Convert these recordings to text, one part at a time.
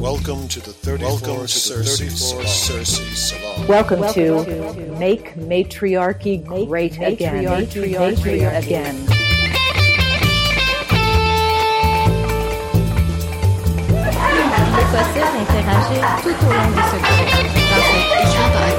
Welcome to the 34th Welcome to Circe 34 Circe Salon. Welcome, Welcome to, to Make Matriarchy Great Make Again. Matriarchy, matriarchy again. Écossais interagir tout au long de ce cours dans cette émission d'advertisement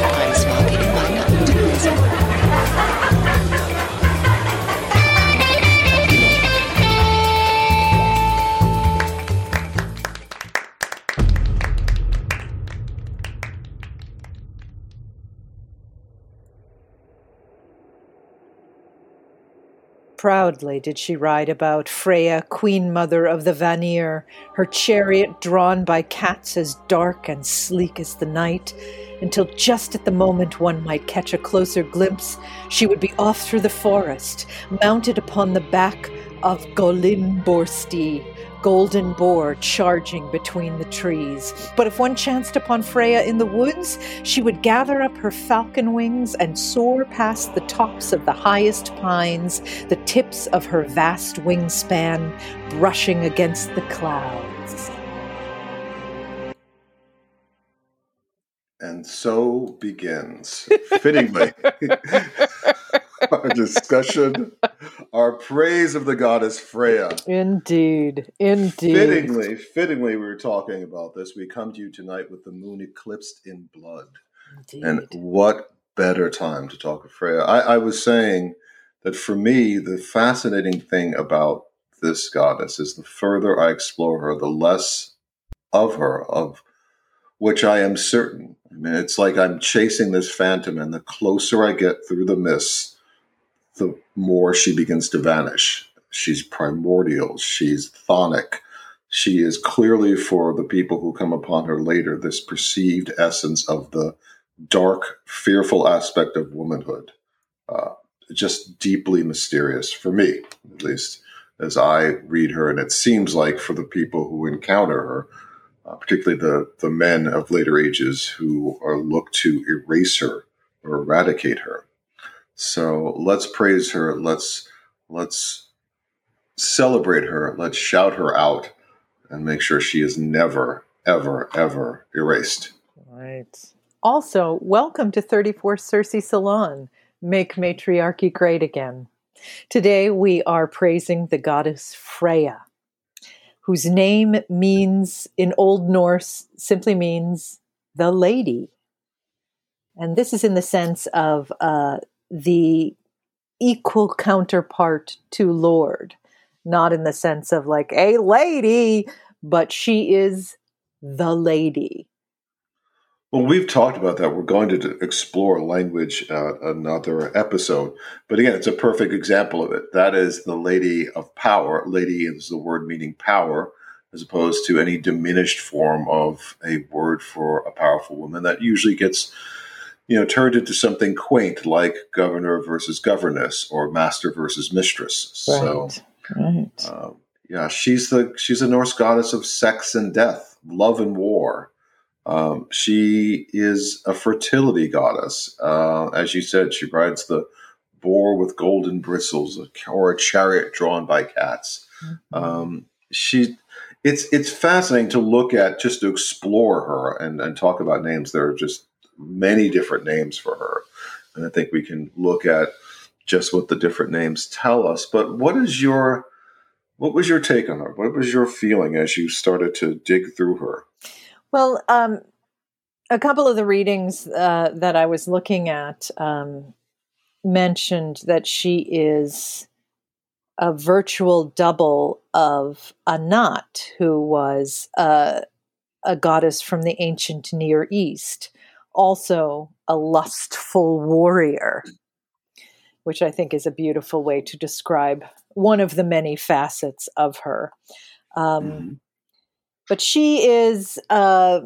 Proudly did she ride about Freya, queen mother of the Vanir, her chariot drawn by cats as dark and sleek as the night, until just at the moment one might catch a closer glimpse, she would be off through the forest, mounted upon the back of Gullinbursti, golden boar charging between the trees. But if one chanced upon Freya in the woods, she would gather up her falcon wings and soar past the tops of the highest pines, the tips of her vast wingspan brushing against the clouds. And so begins, fittingly, our discussion, our praise of the goddess Freya. Indeed, indeed. Fittingly, fittingly, we were talking about this. We come to you tonight with the moon eclipsed in blood. Indeed. And what better time to talk of Freya? I, I was saying that for me, the fascinating thing about this goddess is the further I explore her, the less of her, of which I am certain. I mean, it's like I'm chasing this phantom, and the closer I get through the mist, the more she begins to vanish. She's primordial, she's chthonic. She is clearly, for the people who come upon her later, this perceived essence of the dark, fearful aspect of womanhood. Uh, just deeply mysterious, for me, at least, as I read her. And it seems like for the people who encounter her, uh, particularly the, the men of later ages who are looked to erase her or eradicate her. So let's praise her. Let's let's celebrate her. Let's shout her out and make sure she is never, ever, ever erased. Right. Also, welcome to 34 Circe Salon. Make matriarchy great again. Today we are praising the goddess Freya, whose name means, in Old Norse, simply means the lady. And this is in the sense of uh, the equal counterpart to Lord, not in the sense of like a lady, but she is the lady. Well, we've talked about that. We're going to explore language uh, another episode. But again, it's a perfect example of it. That is the lady of power. Lady is the word meaning power, as opposed to any diminished form of a word for a powerful woman that usually gets you know, turned into something quaint like governor versus governess or master versus mistress. Right. So, right. uh, yeah, she's the she's a Norse goddess of sex and death, love and war. Um, she is a fertility goddess. Uh, as you said, she rides the boar with golden bristles, or a chariot drawn by cats. Mm-hmm. Um, she, it's it's fascinating to look at, just to explore her and, and talk about names. There are just many different names for her, and I think we can look at just what the different names tell us. But what is your what was your take on her? What was your feeling as you started to dig through her? Well, um, a couple of the readings uh, that I was looking at um, mentioned that she is a virtual double of Anat, who was uh, a goddess from the ancient Near East, also a lustful warrior, which I think is a beautiful way to describe one of the many facets of her. Um, Mm-hmm. but she is uh,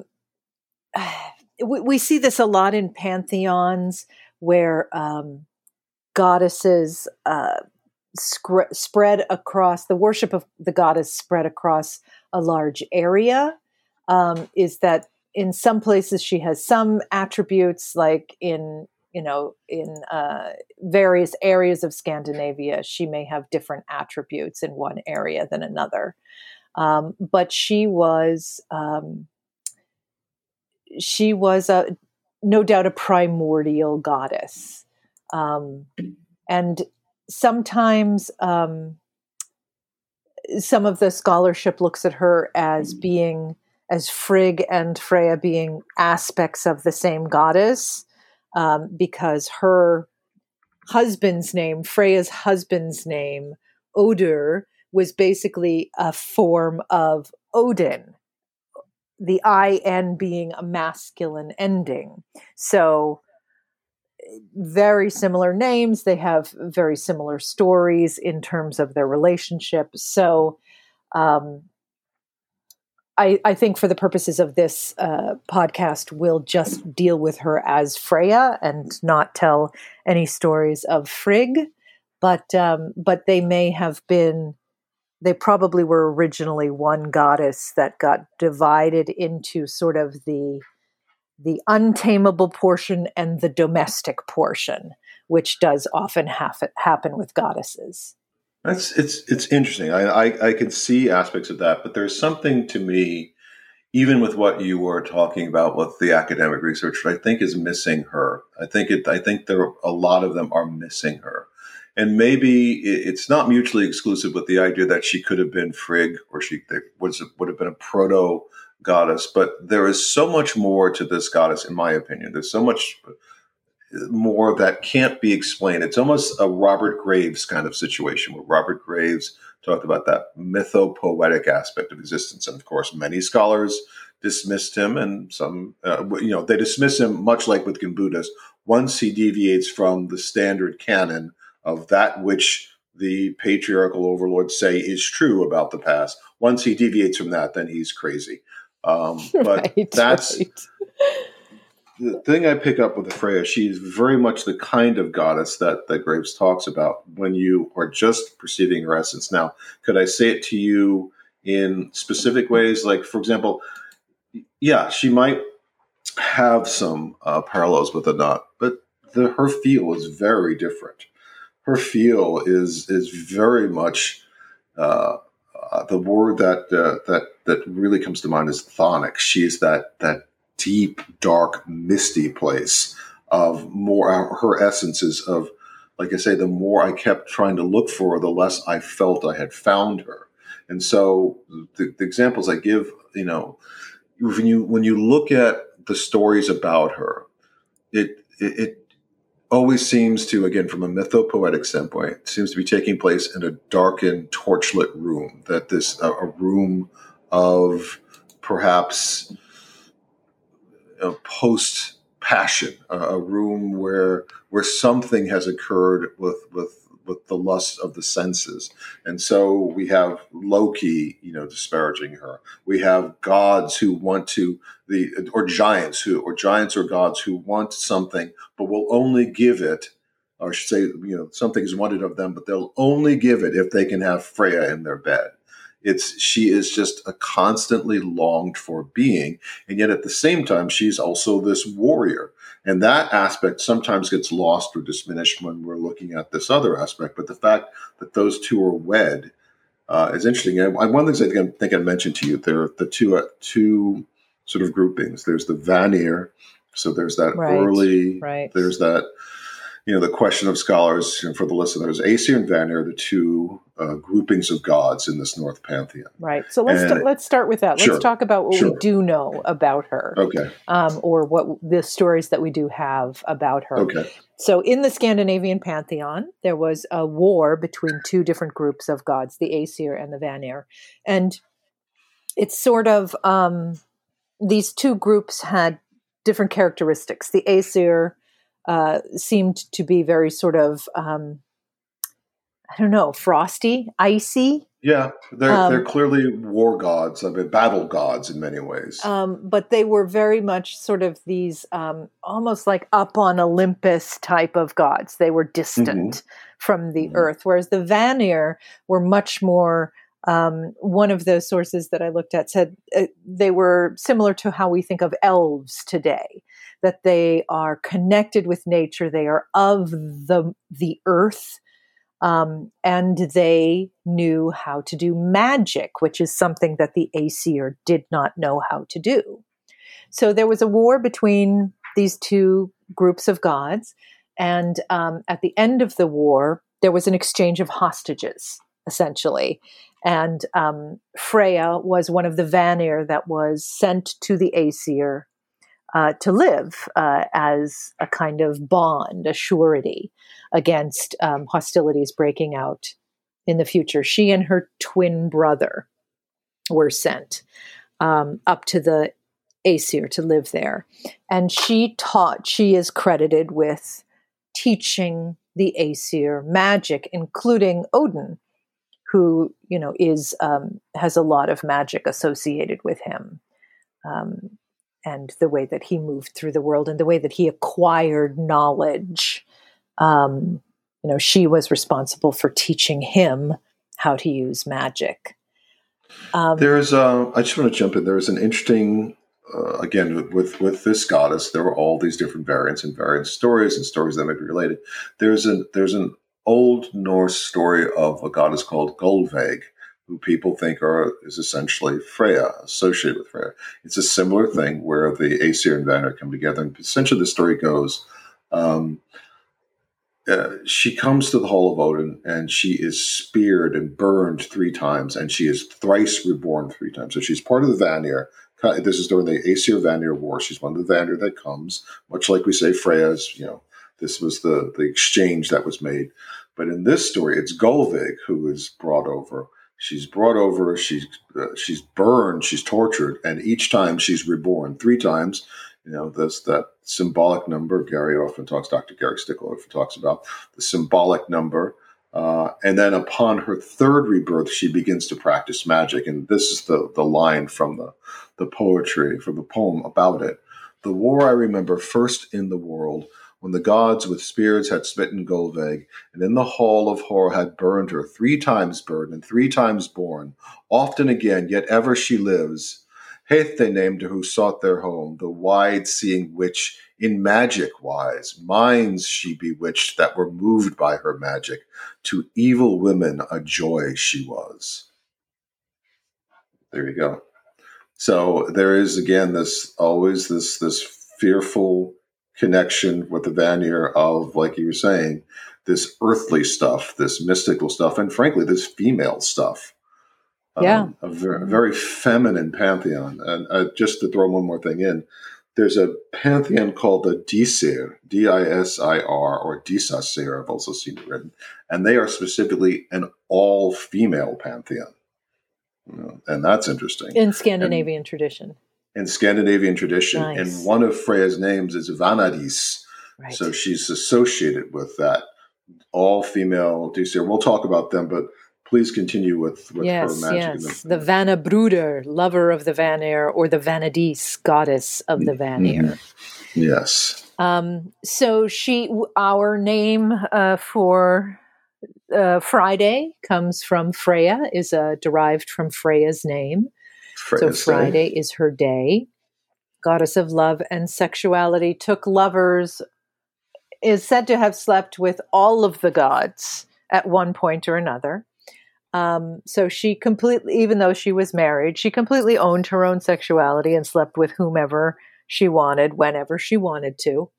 we, we, see this a lot in pantheons where um, goddesses uh, scr- spread across the worship of the goddess spread across a large area um, is that in some places she has some attributes like in you know in uh, various areas of scandinavia she may have different attributes in one area than another. Um, but she was um, she was a no doubt a primordial goddess, um, and sometimes um, some of the scholarship looks at her as being as Frigg and Freya being aspects of the same goddess, um, because her husband's name, Freya's husband's name, Odur, was basically a form of Odin, the IN being a masculine ending. So, very similar names. They have very similar stories in terms of their relationship. So, um, I, I, think for the purposes of this uh, podcast, we'll just deal with her as Freya and not tell any stories of Frigg. But um, but they may have been they probably were originally one goddess that got divided into sort of the the untamable portion and the domestic portion, which does often happen with goddesses. That's it's it's interesting. I, I I can see aspects of that, but there's something to me, even with what you were talking about with the academic research, that I think is missing her. I think it. I think there a lot of them are missing her and maybe it's not mutually exclusive with the idea that she could have been Frigg or she was would have been a proto goddess. But there is so much more to this goddess, in my opinion. There's so much more that can't be explained. It's almost a Robert Graves kind of situation where Robert Graves talked about that mythopoetic aspect of existence, and of course, many scholars dismissed him, and some, uh, you know, they dismiss him much like with Gimbutas once he deviates from the standard canon of that which the patriarchal overlords say is true about the past. Once he deviates from that, then he's crazy. Um, but right, that's right. The thing I pick up with Freya. She's very much the kind of goddess that that Graves talks about when you are just perceiving her essence. Now, could I say it to you in specific ways? Like, for example, yeah, she might have some uh, parallels with Anat, but the, her feel is very different her feel is is very much uh, uh, the word that uh, that that really comes to mind is chthonic. She's that that deep, dark, misty place of more. Uh, her essences of, like I say, the more I kept trying to look for her, the less I felt I had found her. And so, the, the examples I give, you know, when you when you look at the stories about her, it it, it always seems to, again, from a mythopoetic standpoint, seems to be taking place in a darkened, torchlit room. That this a, a room of perhaps post passion, a, a room where where something has occurred with with with the lust of the senses. And so we have Loki, you know, disparaging her. We have gods who want to the or giants who or giants or gods who want something but will only give it or I should say, you know, something is wanted of them, but they'll only give it if they can have Freya in their bed. It's she is just a constantly longed for being, and yet at the same time, she's also this warrior. And that aspect sometimes gets lost or diminished when we're looking at this other aspect. But the fact that those two are wed uh, is interesting. And one of the things I think I mentioned to you, there are the two uh, two sort of groupings. There's the Vanir, so there's that right, early. Right. There's that you know, the question of scholars you know, for the listeners, Aesir and Vanir are the two uh, groupings of gods in this North pantheon. Right. So let's st- let's start with that. Sure, let's talk about what sure. we do know about her. Okay. Um, or what the stories that we do have about her. Okay. So in the Scandinavian pantheon, there was a war between two different groups of gods, the Aesir and the Vanir, and it's sort of um, these two groups had different characteristics. The Aesir uh, seemed to be very sort of um, I don't know, frosty, icy. Yeah, they're um, they're clearly war gods, I mean, battle gods in many ways. Um, but they were very much sort of these um, almost like up on Olympus type of gods. They were distant mm-hmm. from the mm-hmm. earth, whereas the Vanir were much more. Um, one of those sources that I looked at said uh, they were similar to how we think of elves today that they are connected with nature, they are of the, the earth, um, and they knew how to do magic, which is something that the Aesir did not know how to do. so there was a war between these two groups of gods, and um, at the end of the war, there was an exchange of hostages, essentially. And um, Freya was one of the Vanir that was sent to the Aesir uh, to live uh, as a kind of bond, a surety against um, hostilities breaking out in the future. She and her twin brother were sent um, up to the Aesir to live there. And she taught, she is credited with teaching the Aesir magic, including Odin, who, you know, is, um, has a lot of magic associated with him. Um, and the way that he moved through the world and the way that he acquired knowledge. Um, you know, she was responsible for teaching him how to use magic. Um, There's, uh, I just want to jump in. There's an interesting, uh, again, with with this goddess, there were all these different variants and variant stories and stories that may be related. There's an there's an old Norse story of a goddess called Gullveig, who people think are is essentially Freya, associated with Freya. It's a similar thing where the Aesir and Vanir come together, and essentially the story goes. Um, uh, she comes to the Hall of Odin and she is speared and burned three times, and she is thrice reborn three times. So she's part of the Vanir. This is during the Aesir Vanir War. She's one of the Vanir that comes, much like we say Freya's. You know, this was the the exchange that was made. But in this story, it's Gullveig who is brought over. She's brought over. She's uh, she's burned. She's tortured, and each time she's reborn. Three times you know, that symbolic number. Gary often talks. Dr. Gary Stickle often talks about the symbolic number. Uh, and then upon her third rebirth, she begins to practice magic. And this is the the line from the the poetry from the poem about it. The war I remember first in the world when the gods with spears had smitten Gullveig, and in the hall of horror had burned her, three times burned and three times born, often again, yet ever she lives, Hath they named her who sought their home, the wide seeing witch in magic wise. Minds she bewitched that were moved by her magic. To evil women a joy she was. There you go. So there is again this always this this fearful connection with the Vanir of, like you were saying, this earthly stuff, this mystical stuff, and frankly, this female stuff yeah. Um, a, very, very, feminine pantheon. And uh, just to throw one more thing in, there's a pantheon called the Disir, D I S I R, or Disasir, I've also seen it written. And they are specifically an all female pantheon. You know, and that's interesting. In Scandinavian and, tradition. In Scandinavian tradition. Nice. And one of Freya's names is Vanadis. Right. So she's associated with that all female Disir. We'll talk about them, but please continue with, with yes, her magic. Yes, the, the Vanabruder, lover of the Vanir, or the Vanadis, goddess of the Vanir. Mm-hmm. Yes. Um, so she, our name uh, for uh, Friday comes from Freya, is uh, derived from Freya's name. So Friday is her day. Goddess of love and sexuality took lovers, is said to have slept with all of the gods at one point or another. Um, so she completely, even though she was married, she completely owned her own sexuality and slept with whomever she wanted, whenever she wanted to.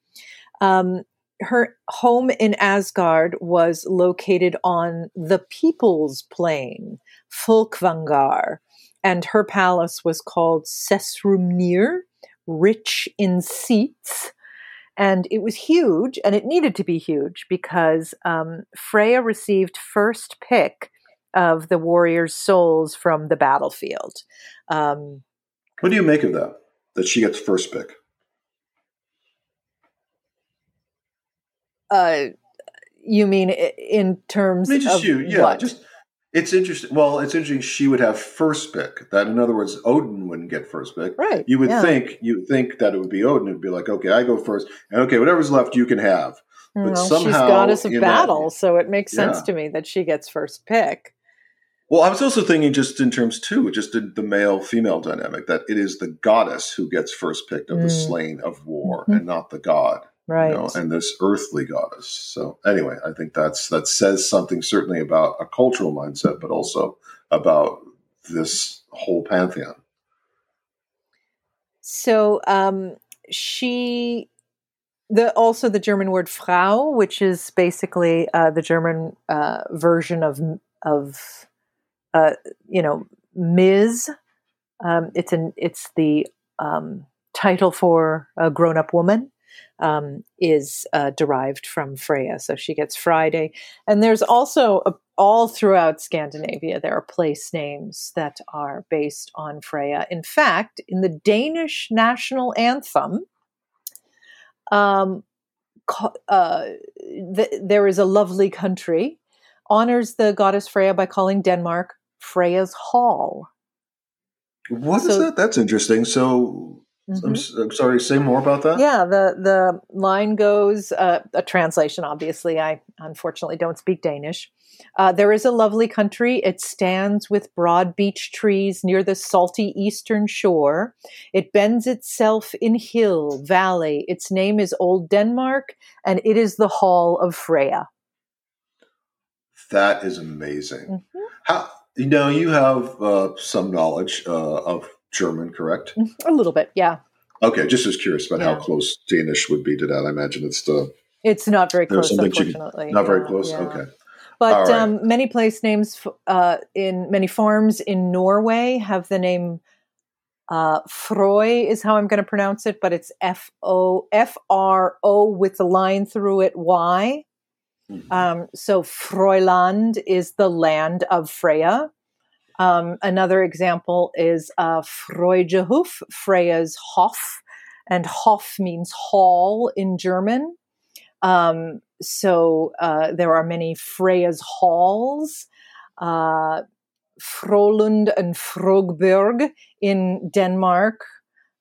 Um, her home in Asgard was located on the People's Plain, Folkvangar, and her palace was called Sessrumnir, rich in seats. And it was huge, and it needed to be huge because um, Freya received first pick of the warriors' souls from the battlefield. Um, what do you make of that? That she gets first pick. Uh, you mean in terms I mean, of you, yeah, what? just it's interesting. Well, it's interesting. She would have first pick. That, in other words, Odin wouldn't get first pick. Right. You would yeah. think you would think that it would be Odin. It would be like, okay, I go first, and okay, whatever's left, you can have. But well, somehow, she's goddess of battle, so it makes sense yeah. to me that she gets first pick. Well, I was also thinking just in terms too, just the male female dynamic that it is the goddess who gets first pick of mm. the slain of war mm-hmm. and not the god. Right. You know, and this earthly goddess. So anyway, I think that's that says something certainly about a cultural mindset, but also about this whole pantheon. So um, she, the also the German word Frau, which is basically uh, the German uh, version of of uh, you know Ms. Um, it's an it's the um, title for a grown up woman um, is uh, derived from Freya. So she gets Friday. And there's also a, all throughout Scandinavia, there are place names that are based on Freya. In fact, in the Danish national anthem, um, uh, th- there is a lovely country honors the goddess Freya by calling Denmark Freya's Hall. What so, is that? That's interesting. So Mm-hmm. I'm, I'm, sorry. Say more about that. Yeah, the the line goes uh, a translation. Obviously, I unfortunately don't speak Danish. Uh, there is a lovely country. It stands with broad beech trees near the salty eastern shore. It bends itself in hill, valley. Its name is Old Denmark, and it is the Hall of Freya. That is amazing. Mm-hmm. How you know you have uh, some knowledge uh, of German, correct? A little bit, yeah. Okay, just as curious about yeah. how close Danish would be to that. I imagine it's the. It's not very close, unfortunately. Not very close. Yeah. Okay. But right. um, many place names uh, in many farms in Norway have the name uh, Froy is how I'm going to pronounce it, but it's F O F R O with the line through it Y. Mm-hmm. Um, so Froyland is the land of Freya. Um, another example is uh, Freudehof, Freya's Hof, and Hof means hall in German. Um, so uh, there are many Freya's halls. Uh, Frolund and Frogberg in Denmark,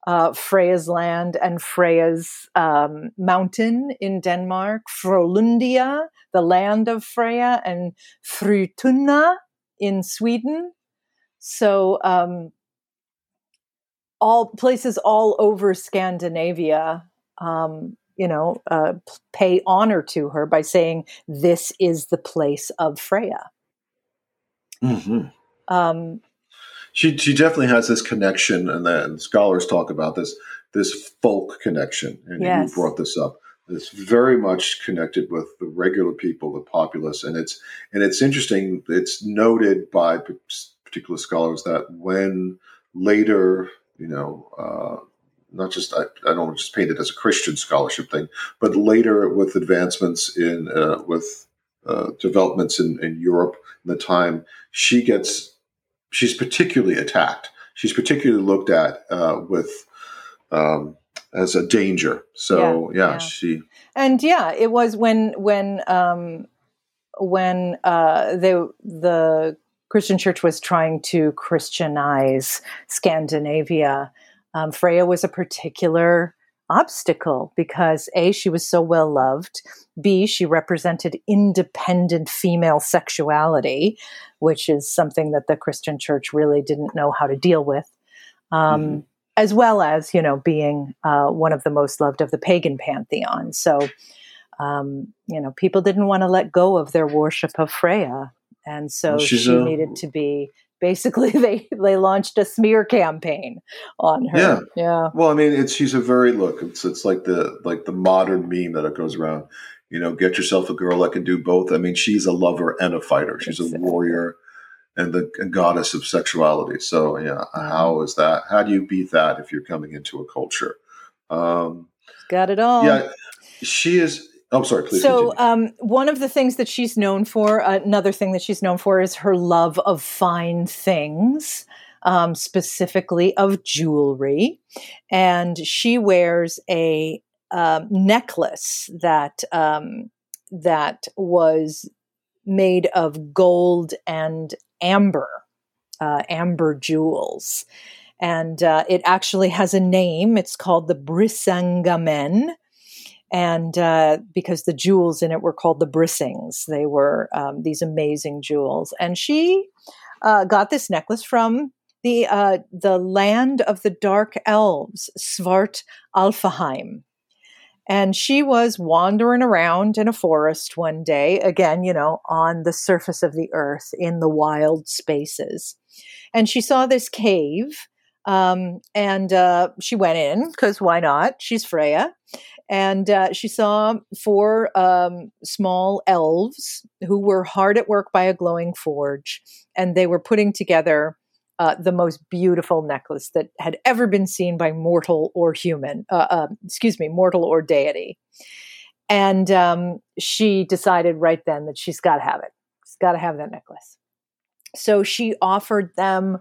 uh, Freya's land and Freya's um, mountain in Denmark, Frolundia, the land of Freya, and Frytunna in Sweden. So, um, all places all over Scandinavia, um, you know, uh, pay honor to her by saying this is the place of Freya. Mm-hmm. Um, she she definitely has this connection, and then scholars talk about this this folk connection, and yes. you brought this up. It's very much connected with the regular people, the populace, and it's and it's interesting. It's noted by particular scholars that when later, you know, uh, not just I, I don't just paint it as a Christian scholarship thing, but later with advancements in uh, with uh, developments in, in Europe in the time, she gets she's particularly attacked. She's particularly looked at uh, with um, as a danger. So yeah, yeah, yeah, she and yeah, it was when when um, when uh, the the Christian church was trying to Christianize Scandinavia, um, Freya was a particular obstacle because A, she was so well loved, B, she represented independent female sexuality, which is something that the Christian church really didn't know how to deal with. Um, mm-hmm. As well as, you know, being uh, one of the most loved of the pagan pantheon. So, um, you know, people didn't want to let go of their worship of Freya and so she a, needed to be basically they they launched a smear campaign on her. Yeah, yeah. Well, I mean, it's she's a very look. It's it's like the like the modern meme that it goes around. You know, get yourself a girl that can do both. I mean, she's a lover and a fighter. She's exactly. a warrior and the goddess of sexuality. So, yeah, how is that? How do you beat that if you're coming into a culture? Um, Got it all. Yeah, she is Oh, sorry. Please. So, um, one of the things that she's known for, another thing that she's known for, is her love of fine things, um, specifically of jewelry, and she wears a um, necklace that um, that was made of gold and amber, uh, amber jewels. And uh, it actually has a name. It's called the Brisingamen and uh, because the jewels in it were called the brissings, they were um, these amazing jewels. And she uh, got this necklace from the uh, the land of the dark elves, Svart Alfheim. And she was wandering around in a forest one day, again, you know, on the surface of the earth in the wild spaces. And she saw this cave Um, and uh, she went in because why not? She's Freya. And uh, she saw four um, small elves who were hard at work by a glowing forge. And they were putting together uh, the most beautiful necklace that had ever been seen by mortal or human, uh, uh, excuse me, mortal or deity. And um, she decided right then that she's got to have it. She's got to have that necklace. So she offered them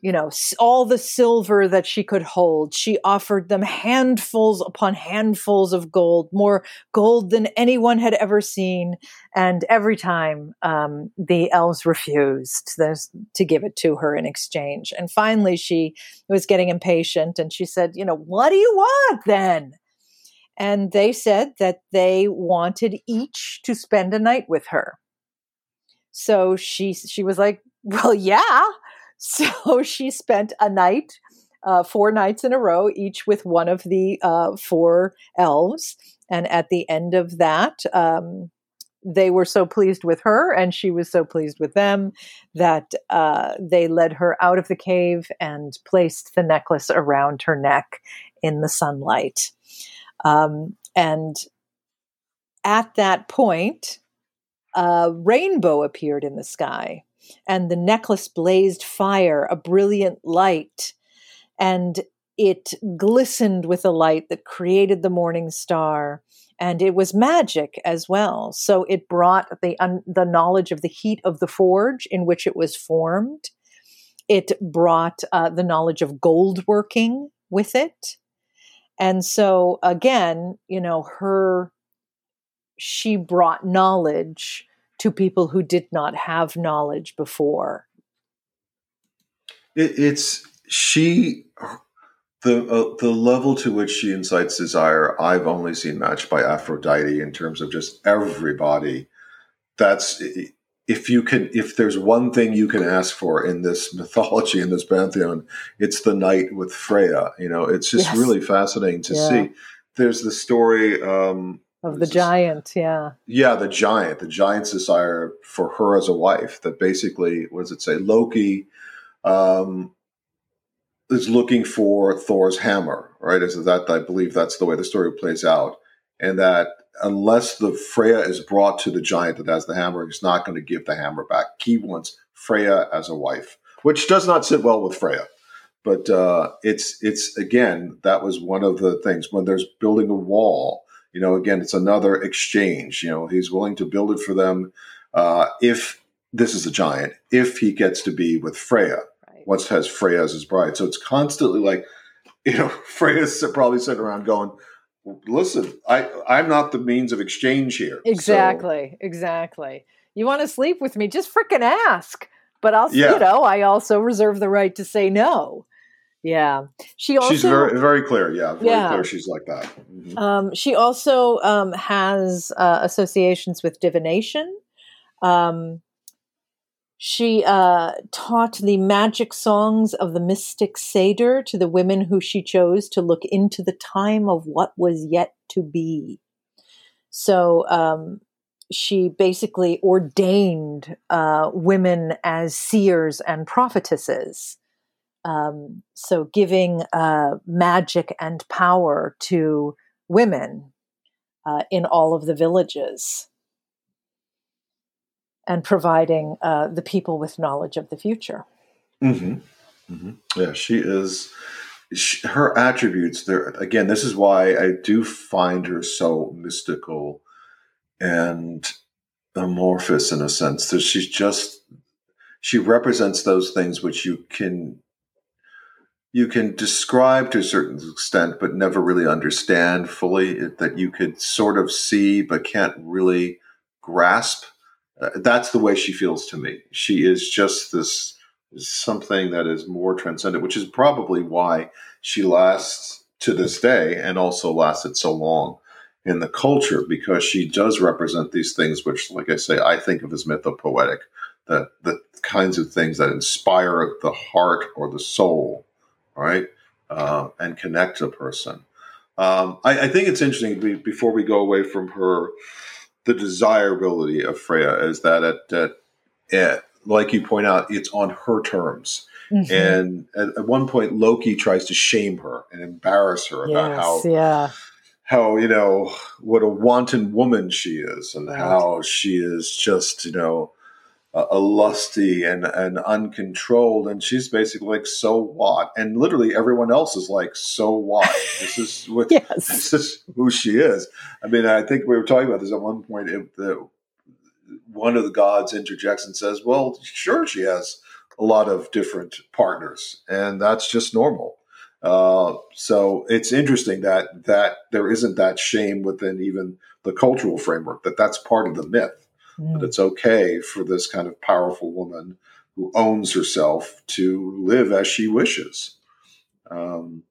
you know, all the silver that she could hold. She offered them handfuls upon handfuls of gold, more gold than anyone had ever seen. And every time um, the elves refused to give it to her in exchange. And finally, she was getting impatient and she said, You know, what do you want then? And they said that they wanted each to spend a night with her. So she she was like, "Well, yeah, so she spent a night, uh, four nights in a row, each with one of the uh, four elves. And at the end of that, um, they were so pleased with her and she was so pleased with them that uh, they led her out of the cave and placed the necklace around her neck in the sunlight. Um, and at that point, a rainbow appeared in the sky and the necklace blazed fire, a brilliant light, and it glistened with a light that created the morning star and it was magic as well. So it brought the un, the knowledge of the heat of the forge in which it was formed. It brought uh, the knowledge of gold working with it. And so again you know her she brought knowledge to people who did not have knowledge before. It, it's she the uh, the level to which she incites desire. I've only seen matched by Aphrodite in terms of just everybody. That's if you can if there's one thing you can ask for in this mythology in this pantheon, it's the night with Freya. You know, it's just yes. really fascinating to yeah. see. There's the story. Um, of the giant yeah. Yeah the giant. The giant's desire for her as a wife that basically what does it say? Loki um, is looking for thor's hammer right? Is that i believe that's the way the story plays out. And that unless the freya is brought to the giant that has the hammer he's not going to give the hammer back. He wants freya as a wife which does not sit well with freya. But uh, it's it's again that was one of the things. When there's building a wall you know, again, it's another exchange. You know, he's willing to build it for them uh, if this is a giant, if he gets to be with Freya. Right. Once has Freya as his bride. So it's constantly like, you know, Freya's probably sitting around going, listen, I, I'm not the means of exchange here. Exactly. So, exactly. You want to sleep with me? Just freaking ask. But I'll, yeah. you know, I also reserve the right to say no. Yeah, she also she's very very clear. Yeah, very yeah. clear. She's like that. Mm-hmm. Um, she also um, has uh, associations with divination. Um, she uh, taught the magic songs of the mystic Seidr to the women who she chose to look into the time of what was yet to be. So um, she basically ordained uh, women as seers and prophetesses. Um, so giving uh, magic and power to women uh, in all of the villages and providing uh, the people with knowledge of the future. Mm-hmm. Mm-hmm. Yeah, she is. She, her attributes there again. This is why I do find her so mystical and amorphous in a sense that she's just she represents those things which you can you can describe to a certain extent, but never really understand fully that you could sort of see, but can't really grasp. Uh, that's the way she feels to me. She is just this something that is more transcendent, which is probably why she lasts to this day and also lasted so long in the culture because she does represent these things, which, like I say, I think of as mythopoetic, the, the kinds of things that inspire the heart or the soul right? Uh, and connect a person. Um, I, I, think it's interesting before we go away from her, the desirability of Freya is that at, at, at, like you point out, it's on her terms. Mhm. And at, at one point, Loki tries to shame her and embarrass her about yes, how yeah. how you know what a wanton woman she is, and Right. how she is just you know a, a lusty and and uncontrolled, and she's basically like so what, and literally everyone else is like so what. This is what Yes. this is who she is. I mean, I think we were talking about this at one point. It, the, one of the gods interjects and says, "Well, sure, she has a lot of different partners, and that's just normal." Uh, so it's interesting that that there isn't that shame within even the cultural framework that that's part of the myth that Mm. it's okay for this kind of powerful woman who owns herself to live as she wishes. Um,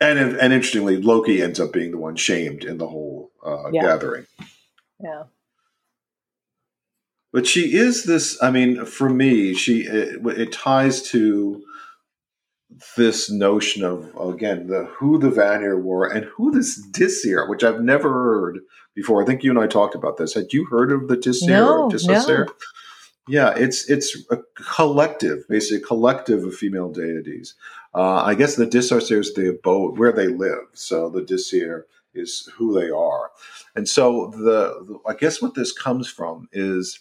and and interestingly, Loki ends up being the one shamed in the whole uh, Yeah. gathering. Yeah. But she is this. I mean, for me, she it, it ties to this notion of again the who the Vanir were and who this Disir, which I've never heard before. I think you and I talked about this. Had you heard of the Disir No, or Disir? no. Yeah, it's it's a collective, basically a collective of female deities. Uh, I guess the Disir is the abode where they live. So the Disir is who they are, and so the, the I guess what this comes from is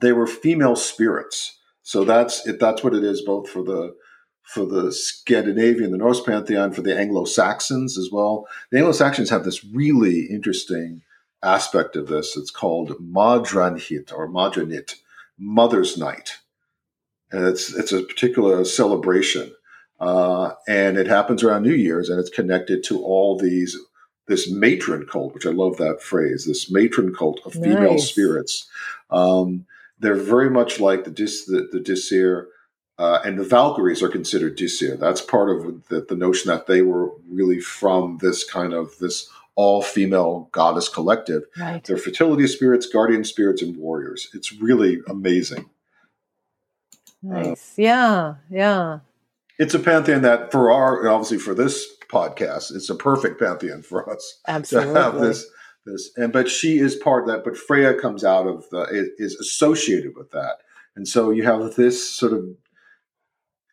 they were female spirits. So that's it. That's what it is, both for the for the Scandinavian, the Norse pantheon, for the Anglo Saxons as well. The Anglo Saxons have this really interesting aspect of this. It's called Madranhit or Madranit, Mother's Night, and it's it's a particular celebration, uh, and it happens around New Year's, and it's connected to all these this matron cult, which I love that phrase, this matron cult of female spirits. Um, they're very much like the dis the, the Disir, uh, and the Valkyries are considered Disir. That's part of the, the notion that they were really from this kind of this all female goddess collective. Right. They're fertility spirits, guardian spirits, and warriors. It's really amazing. Nice. yeah. Yeah. It's a pantheon that, for our obviously for this podcast, it's a perfect pantheon for us to Absolutely. have this this and but she is part of that but freya comes out of the is associated with that and so you have this sort of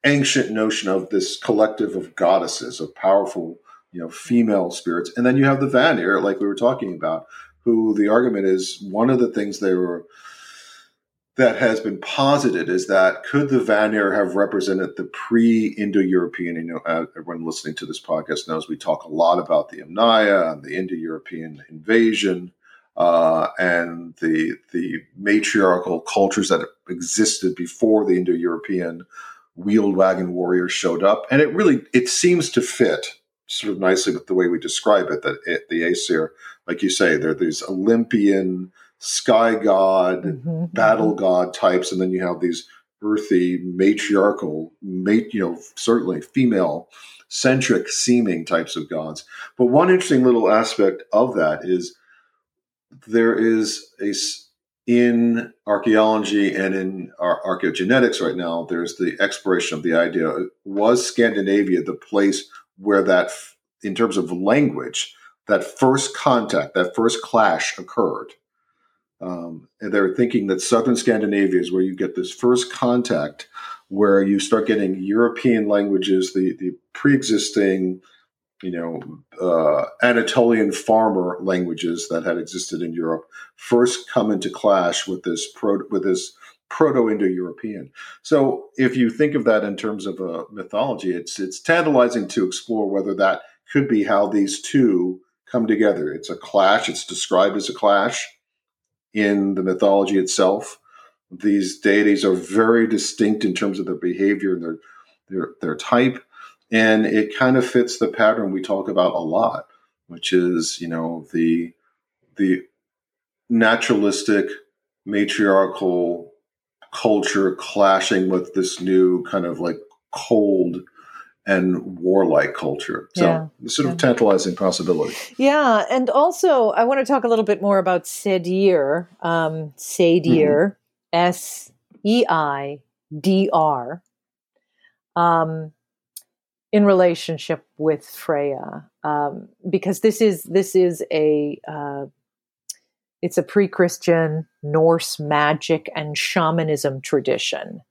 ancient notion of this collective of goddesses of powerful you know female spirits and then you have the vanir like we were talking about who the argument is one of the things they were that has been posited is that could the Vanir have represented the pre-Indo-European? You know, uh, everyone listening to this podcast knows we talk a lot about the Yamnaya and the Indo-European invasion uh, and the the matriarchal cultures that existed before the Indo-European wheeled wagon warriors showed up, and it really it seems to fit sort of nicely with the way we describe it. That it, the Aesir, like you say, they're these Olympian sky god Mhm, battle mhm. god types, and then you have these earthy, matriarchal, mate, you know, certainly female centric seeming types of gods. But one interesting little aspect of that is there is a in archaeology and in archaeogenetics right now. There's the exploration of the idea: was Scandinavia the place where that, in terms of language, that first contact, that first clash occurred? Um, and they're thinking that southern Scandinavia is where you get this first contact, where you start getting European languages, the the pre-existing, you know, uh, Anatolian farmer languages that had existed in Europe, first come into clash with this pro with this Proto-Indo-European. So, if you think of that in terms of a mythology, it's it's tantalizing to explore whether that could be how these two come together. It's a clash. It's described as a clash in the mythology itself. These deities are very distinct in terms of their behavior and their their their type, and it kind of fits the pattern we talk about a lot, which is you know the the naturalistic matriarchal culture clashing with this new kind of like cold and warlike culture. So Yeah, sort of yeah. tantalizing possibility. Yeah, and also I want to talk a little bit more about Seidr, um, Seidr, S E I D R, um, in relationship with Freya, um, because this is this is a uh, it's a pre-Christian Norse magic and shamanism tradition,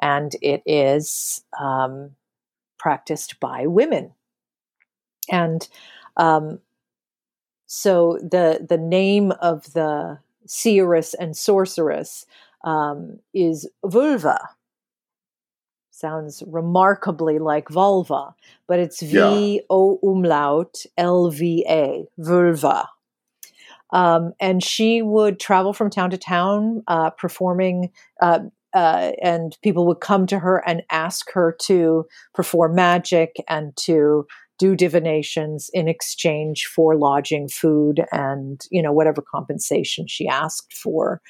and it is um, practiced by women. And um, so the the name of the seeress and sorceress um, is völva. Sounds remarkably like vulva, but it's V O umlaut L V A, völva. Um, and she would travel from town to town uh, performing, uh, uh, and people would come to her and ask her to perform magic and to do divinations in exchange for lodging, food, and you know whatever compensation she asked for.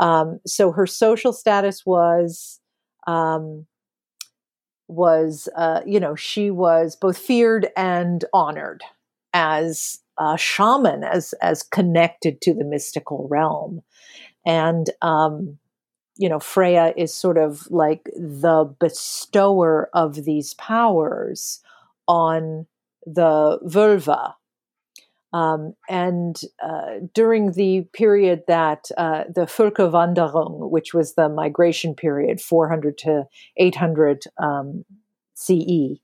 Um, so her social status was. Um, was uh, you know she was both feared and honored as a shaman as as connected to the mystical realm and um, you know freya is sort of like the bestower of these powers on the völva. Um, and uh, during the period that uh, the Völkerwanderung, which was the migration period, 400 to 800 um, CE,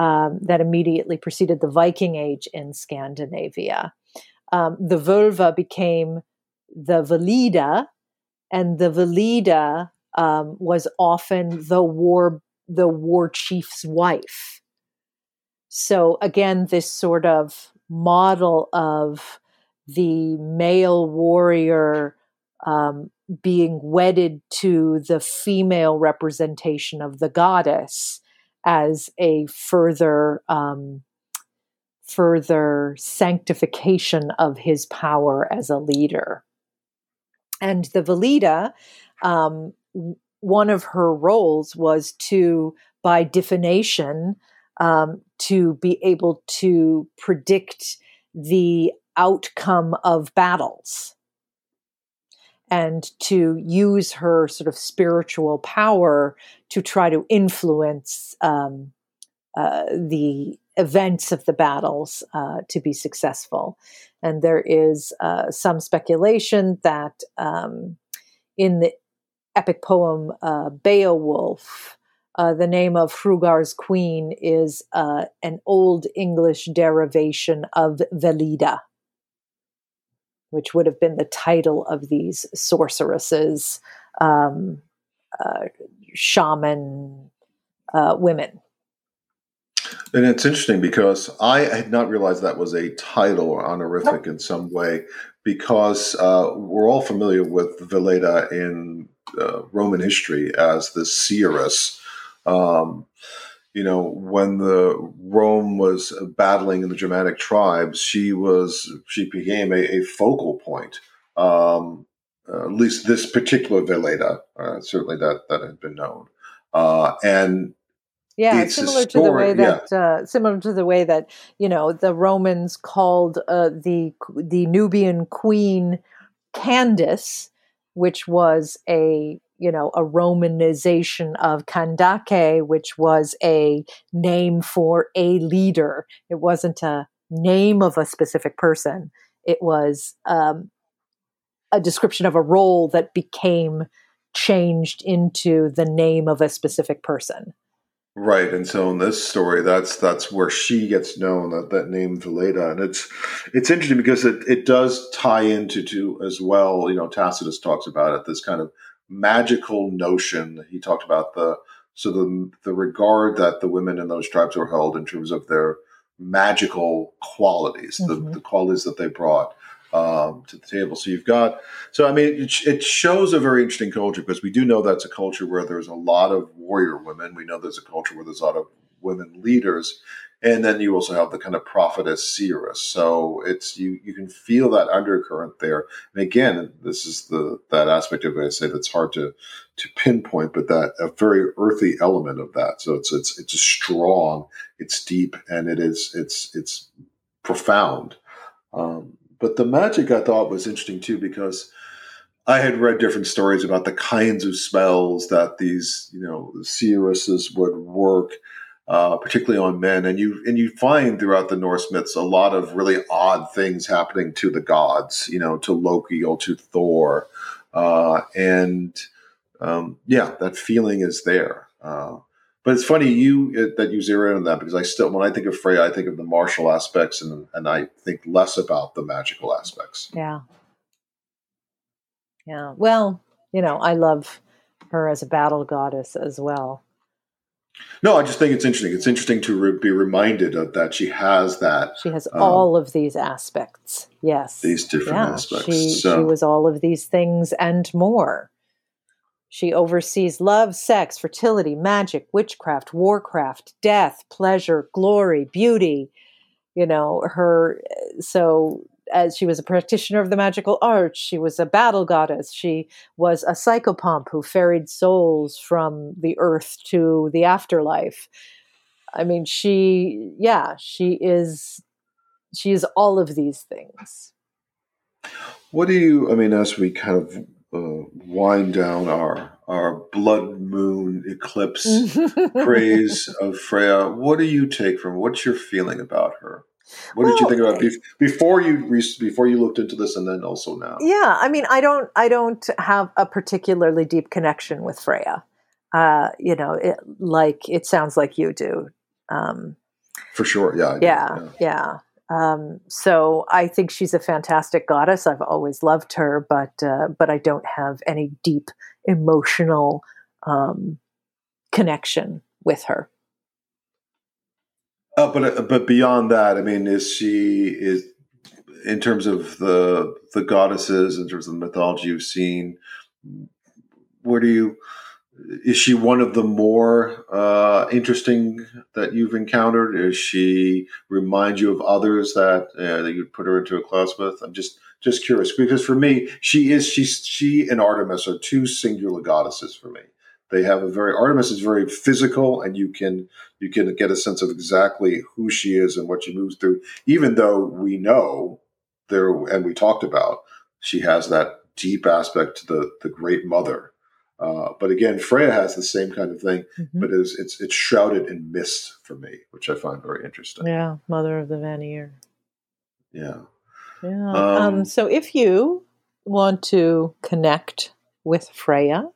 um, that immediately preceded the Viking Age in Scandinavia, um, the völva became the Valida, and the Valida um, was often the war the war chief's wife. So again, this sort of model of the male warrior um, being wedded to the female representation of the goddess as a further um, further sanctification of his power as a leader. And the Valida, um, one of her roles was to, by divination, um, to be able to predict the outcome of battles and to use her sort of spiritual power to try to influence um, uh, the events of the battles uh, to be successful. And there is uh, some speculation that um, in the epic poem uh, Beowulf, uh, the name of Hrothgar's queen is uh, an Old English derivation of Veleda, which would have been the title of these sorceresses, um, uh, shaman uh, women. And it's interesting because I had not realized that was a title or honorific in some way, because uh, we're all familiar with Veleda in uh, Roman history as the seeress um, you know, when the Rome was battling in the Germanic tribes, she was she became a, a focal point. Um, uh, at least this particular Veleda, uh, certainly that that had been known, uh, and yeah, it's similar to the way that yeah. uh, similar to the way that you know the Romans called uh, the the Nubian queen Candace, which was a you know, a Romanization of Kandake, which was a name for a leader. It wasn't a name of a specific person. It was um, a description of a role that became changed into the name of a specific person. Right, and so in this story, that's that's where she gets known that that name Veleda, and it's it's interesting because it it does tie into to as well. You know, Tacitus talks about it. This kind of magical notion. He talked about the so the the regard that the women in those tribes were held in terms of their magical qualities, mm-hmm. the, the qualities that they brought um, to the table. So you've got so I mean it, it shows a very interesting culture because we do know that's a culture where there's a lot of warrior women. We know there's a culture where there's a lot of women leaders, and then you also have the kind of prophetess seeress. So it's you you can feel that undercurrent there. And again, this is the that aspect of it I say that's hard to to pinpoint, but that a very earthy element of that. So it's it's it's strong, it's deep, and it is it's it's profound. Um, but the magic I thought was interesting too because. I had read different stories about the kinds of spells that these, you know, seeresses would work uh, particularly on men. And you and you find throughout the Norse myths a lot of really odd things happening to the gods, you know, to Loki or to Thor, uh, and um, yeah, that feeling is there. Uh, but it's funny you that you zero in on that because I still, when I think of Freya, I think of the martial aspects and and I think less about the magical aspects. Yeah. Yeah. Well, you know, I love her as a battle goddess as well. No, I just think it's interesting. It's interesting to re- be reminded of that she has that. She has um, all of these aspects. Yes. these different yeah, aspects. She, so, she was all of these things and more. She oversees love, sex, fertility, magic, witchcraft, warcraft, death, pleasure, glory, beauty. You know, her, so as she was a practitioner of the magical arts, she was a battle goddess. She was a psychopomp who ferried souls from the earth to the afterlife. I mean, she, yeah, she is, she is all of these things. what do you? I mean, as we kind of uh, wind down our our blood moon eclipse praise of Freya, what do you take from? What's your feeling about her? What did you think about bef- before you before you looked into this, and then also now? Yeah, I mean, I don't, I don't have a particularly deep connection with Freya. Uh, you know, it, like it sounds like you do. Um, For sure, yeah, do, yeah, yeah. Um, so I think she's a fantastic goddess. I've always loved her, but uh, but I don't have any deep emotional um, connection with her. Uh, but uh, but beyond that, I mean, is she is in terms of the the goddesses, in terms of the mythology you've seen? Where do you is she one of the more uh, interesting that you've encountered? Is she remind you of others that uh, that you'd put her into a class with? I'm just just curious because for me, she is she's she and Artemis are two singular goddesses for me. They have a very Artemis is very physical, and you can you can get a sense of exactly who she is and what she moves through. Even though we know there, and we talked about, she has that deep aspect to the the Great Mother. Uh, but again, Freya has the same kind of thing, Mhm. but it's, it's it's shrouded in mist for me, which I find very interesting. Yeah, Mother of the Vanir. Yeah. Yeah. Um, Um, so if you want to connect with Freya,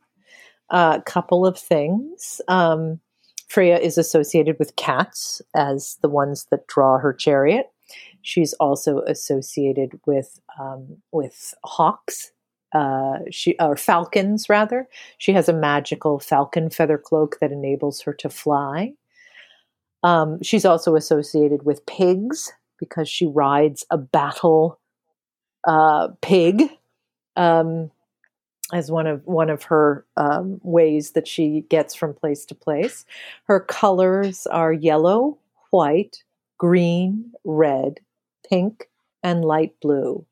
a couple of things. Um, Freya is associated with cats as the ones that draw her chariot. She's also associated with um, with hawks. Uh, she or falcons rather. She has a magical falcon feather cloak that enables her to fly. Um, she's also associated with pigs because she rides a battle uh, pig um, as one of one of her um, ways that she gets from place to place. Her colors are yellow, white, green, red, pink, and light blue.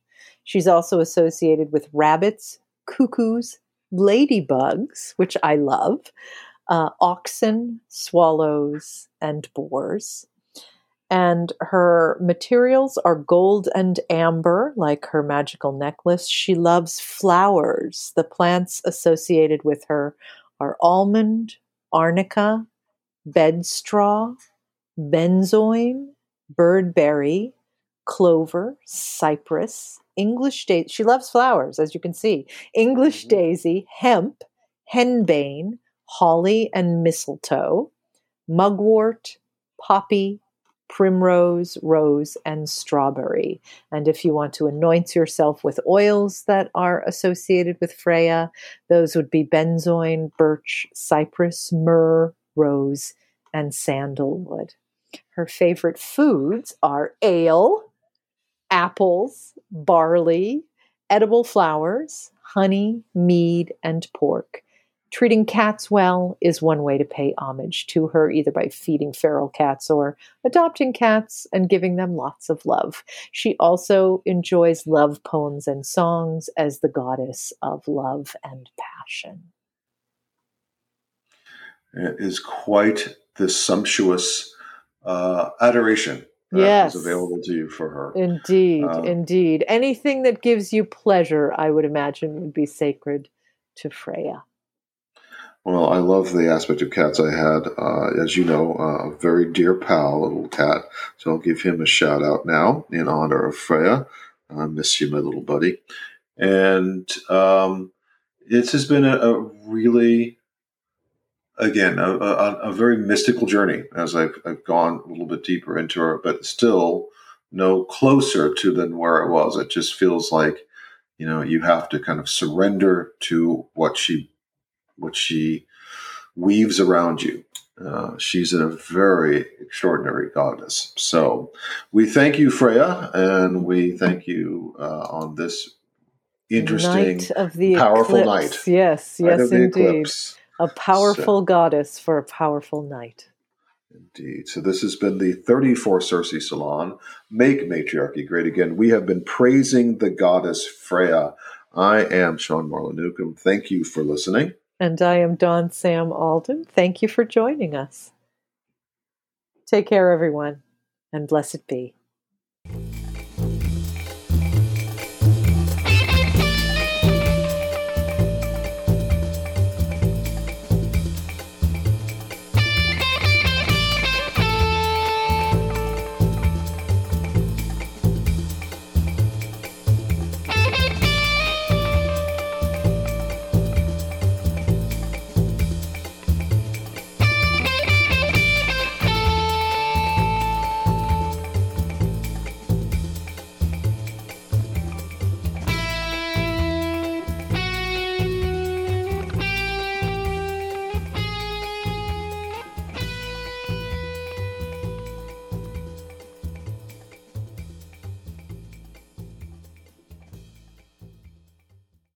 She's also associated with rabbits, cuckoos, ladybugs, which I love, uh, oxen, swallows, and boars and her materials are gold and amber, like her magical necklace. She loves flowers. The plants associated with her are almond, arnica, bedstraw, benzoin, birdberry, clover, cypress, English daisy. She loves flowers, as you can see. English mm-hmm. daisy, hemp, henbane, holly, and mistletoe, mugwort, poppy, primrose, rose, and strawberry. And if you want to anoint yourself with oils that are associated with Freya, those would be benzoin, birch, cypress, myrrh, rose, and sandalwood. Her favorite foods are ale, apples, barley, edible flowers, honey, mead, and pork. Treating cats well is one way to pay homage to her, either by feeding feral cats or adopting cats and giving them lots of love. She also enjoys love poems and songs as the goddess of love and passion. It is quite the sumptuous uh, adoration that Yes. is available to you for her. Indeed, Um, indeed. Anything that gives you pleasure, I would imagine, would be sacred to Freya. Well, I love the aspect of cats. I had, uh, as you know, uh, a very dear pal, a little cat. So I'll give him a shout out now in honor of Freya. I miss you, my little buddy. And um, this has been a, a really, again, a, a, a, very mystical journey as I've, I've gone a little bit deeper into her, but still no closer to than where it was. It just feels like, you know, you have to kind of surrender to what she, what she weaves around you. Uh, she's a very extraordinary goddess. So we thank you, Freya, and we thank you uh, on this interesting, night of the powerful eclipse. night. Yes, Night yes, indeed. eclipse. A powerful So- goddess for a powerful night. Indeed. So this has been the 34 Circe Salon. Make matriarchy great again. We have been praising the goddess Freya. I am Sean Marlon Newcomb. Thank you for listening. And I am Dawn Sam Alden. Thank you for joining us. Take care, everyone, and blessed be.